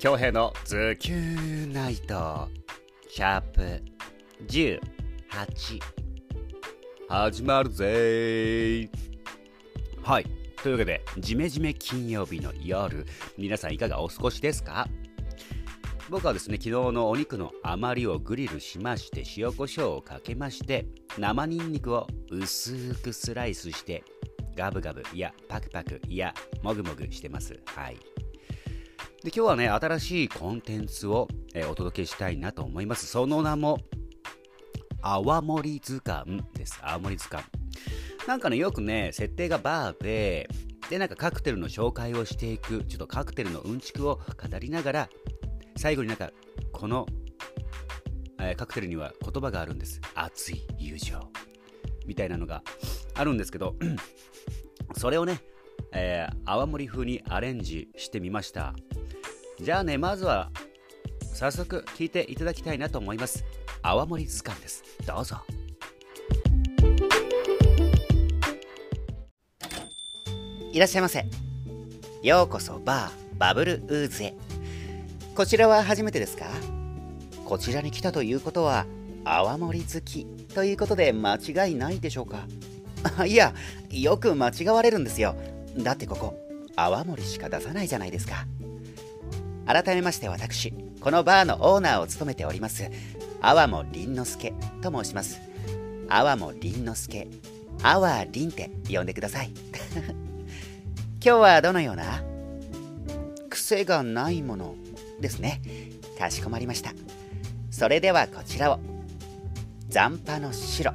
京平のズキューナイトシャープ18始まるぜ。はい。というわけでジメジメ金曜日の夜皆さんいかがお過ごしですか？僕はですね昨日のお肉の余りをグリルしまして塩コショウをかけまして生ニンニクを薄くスライスしてガブガブいやパクパクいやもぐもぐしてます。はいで今日はね、新しいコンテンツを、えー、お届けしたいなと思います。その名も、泡盛図鑑です。泡盛図鑑。なんかね、よくね、設定がバーで、で、なんかカクテルの紹介をしていく、ちょっとカクテルのうんちくを語りながら、最後になんか、この、えー、カクテルには言葉があるんです。熱い友情。みたいなのがあるんですけど、それをね、えー、泡盛風にアレンジしてみました。じゃあね、まずは早速聞いていただきたいなと思います。泡盛図鑑です。どうぞ。いらっしゃいませ。ようこそバーバブルウーズへ。こちらは初めてですか？こちらに来たということは泡盛好きということで間違いないでしょうか？いや、よく間違われるんですよ。だってここ泡盛しか出さないじゃないですか。改めまして私このバーのオーナーを務めております阿波も凛之助と申します。阿波も凛之助阿波凛って呼んでください。今日はどのような癖がないものですね。かしこまりました。それではこちらを残波の白。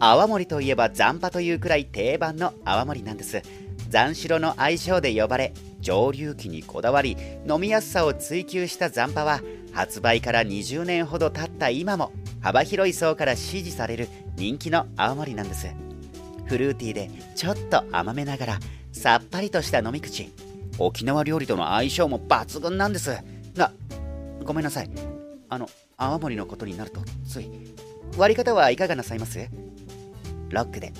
泡盛といえば残波というくらい定番の泡盛なんです。残白の愛称で呼ばれ蒸留機にこだわり飲みやすさを追求した残波は発売から20年ほど経った今も幅広い層から支持される人気の青森なんです。フルーティーでちょっと甘めながらさっぱりとした飲み口。沖縄料理との相性も抜群なんです。がごめんなさい。あの青森のことになるとつい割り方はいかがなさいます？ロックで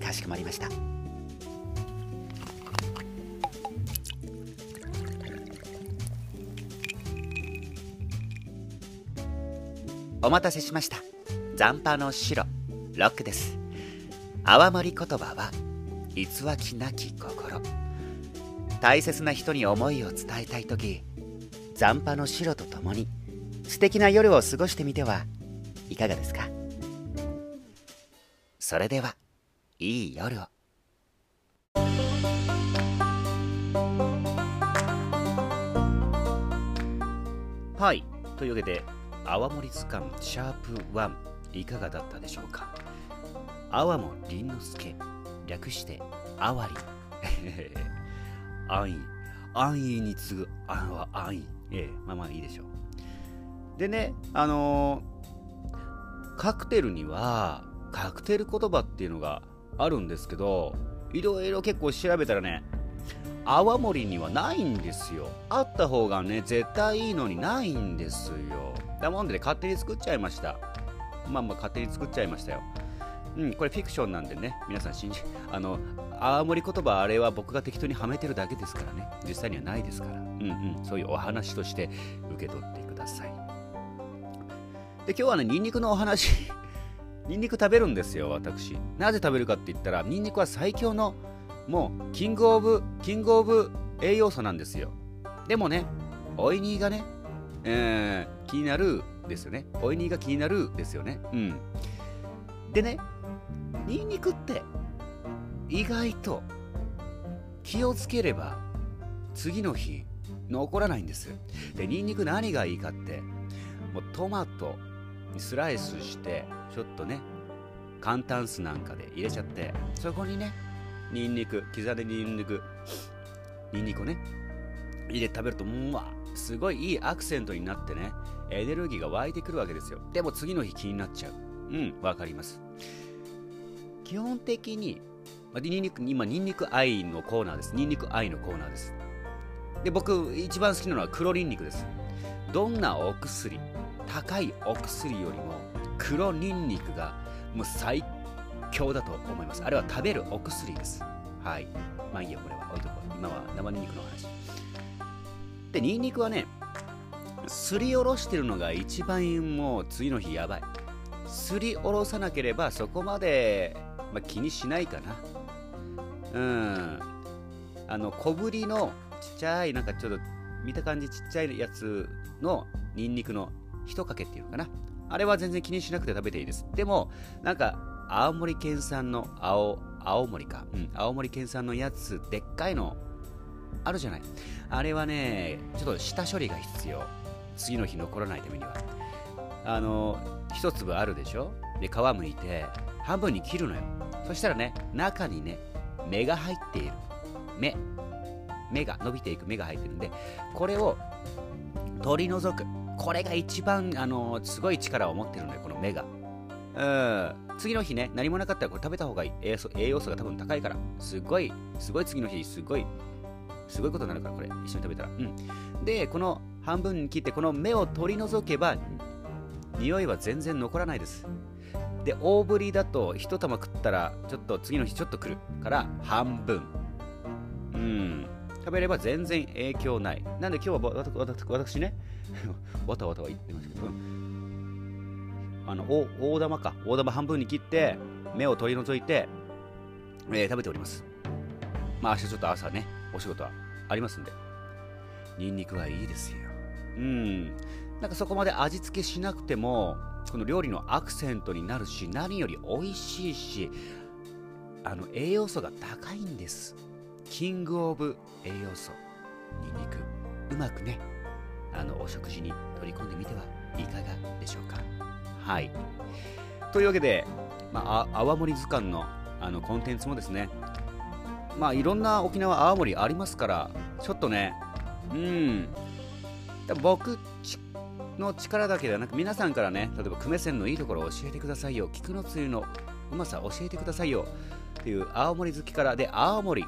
かしこまりました。お待たせしました。残波の白ロックです。泡盛言葉は偽きなき心。大切な人に思いを伝えたい時残波の白とともに素敵な夜を過ごしてみてはいかがですか？それではいい夜を。はい。というわけで泡盛図鑑シャープ1いかがだったでしょうか？泡も凛之助略してあわり。安易。安易に次ぐあは安易ええまあまあいいでしょう。でねあのー、カクテルにはカクテル言葉っていうのがあるんですけどいろいろ結構調べたらね泡盛にはないんですよ。あった方がね絶対いいのにないんですよ。だもんで、ね、勝手に作っちゃいました。まあまあ勝手に作っちゃいましたよ。うん、これフィクションなんでね、皆さん信じ、あの、泡盛言葉あれは僕が適当にはめてるだけですからね、実際にはないですから、うんうん、そういうお話として受け取ってください。で、今日はね、ニンニクのお話。ニンニク食べるんですよ、私。なぜ食べるかって言ったら、ニンニクは最強のもうキングオブ、キングオブ栄養素なんですよ。でもね、おいにがね、えー、気になるですよね。おいにが気になるですよね。うん。でね、ニンニクって意外と気をつければ次の日残らないんです。で、ニンニク何がいいかって、もうトマトにスライスして、ちょっとね、簡単酢なんかで入れちゃって、そこにね、ニンニク、刻んでニンニク、ニンニクをね、入れて食べると、うわ、すごいいいアクセントになってね、エネルギーが湧いてくるわけですよ。でも次の日気になっちゃう。うん、わかります。基本的に、まあ、ニンニク、今、ニンニク愛のコーナーです。ニンニク愛のコーナーです。で、僕、一番好きなのは黒ニンニクです。どんなお薬、高いお薬よりも黒ニンニクがもう最強だと思います。あれは食べるお薬です。はい。まあいいよ、これは置いとこう。今は生ニンニクの話。でニンニクはねすりおろしてるのが一番もう次の日やばいすりおろさなければそこまで、まあ、気にしないかなうんあの小ぶりのちっちゃいなんかちょっと見た感じちっちゃいやつのニンニクの一かけっていうのかなあれは全然気にしなくて食べていいですでもなんか青森県産の青青森か、うん、青森県産のやつでっかいのあるじゃない。あれはねちょっと下処理が必要。次の日残らないためには。あの一粒あるでしょ？で皮むいて半分に切るのよ。そしたらね中にね芽が入っている。芽。芽が伸びていく芽が入ってるんでこれを取り除く。これが一番あのすごい力を持ってるのよこの芽が。うん。次の日ね何もなかったらこれ食べた方がいい。栄養素栄養素が多分高いから。すごいすごい次の日すごいすごいことになるからこれ。一緒に食べたら。うん。でこの半分に切ってこの芽を取り除けば匂いは全然残らないです。で大ぶりだと一玉食ったらちょっと次の日ちょっと来る。から半分。うん。食べれば全然影響ない。なんで今日は私ね わたわたは言ってますけどあの大玉か。大玉半分に切って芽を取り除いて、えー、食べております。まあ明日ちょっと朝ねお仕事はありますんで。ニンニクはいいですよ。うん。なんかそこまで味付けしなくてもこの料理のアクセントになるし何より美味しいしあの栄養素が高いんです。キングオブ栄養素。ニンニク。うまくねあのお食事に取り込んでみてはいかがでしょうか。はい。というわけで、まあ、泡盛図鑑のあのコンテンツもですねまあいろんな沖縄泡盛ありますからちょっとねうん。僕の力だけではなく皆さんからね例えば久米線のいいところを教えてくださいよ菊のつゆのうまさ教えてくださいよっていう青森好きからで青森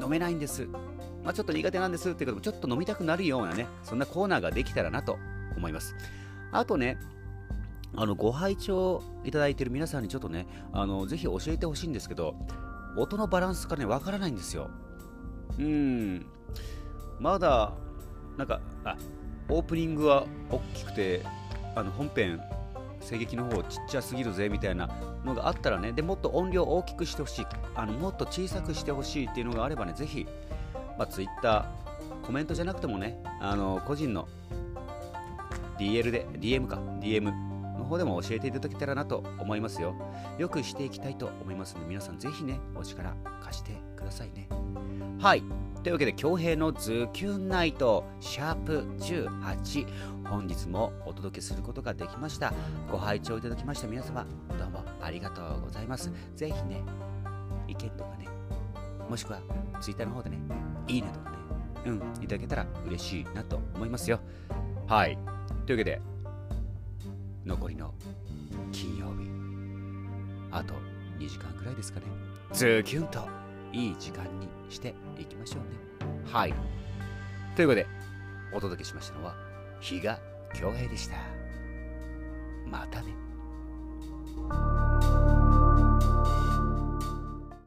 飲めないんです。まあ、ちょっと苦手なんですっていうこともちょっと飲みたくなるようなねそんなコーナーができたらなと思います。あとねあのご拝聴いただいている皆さんにちょっとねあのぜひ教えてほしいんですけど音のバランスがねわからないんですよ。うん。まだなんかあオープニングは大きくてあの本編声劇の方ちっちゃすぎるぜみたいなのがあったらねでもっと音量大きくしてほしいあのもっと小さくしてほしいっていうのがあればねぜひ、まあ、Twitter コメントじゃなくてもねあの個人の DL で DM か DM 方でも教えていただけたらなと思いますよよくしていきたいと思いますので皆さんぜひねお力貸してくださいねはいというわけで、恭平のズキュンナイト、シャープ18、本日もお届けすることができました。ご拝聴いただきました皆様、どうもありがとうございます。ぜひね、意見とかね、もしくは Twitter の方でね、いいねとかね、うん、いただけたら嬉しいなと思いますよ。はい。というわけで、残りの金曜日、あと2時間くらいですかね。ズキュンといい時間にしていきましょうね。はい。ということで、お届けしましたのは、比嘉恭平でした。またね。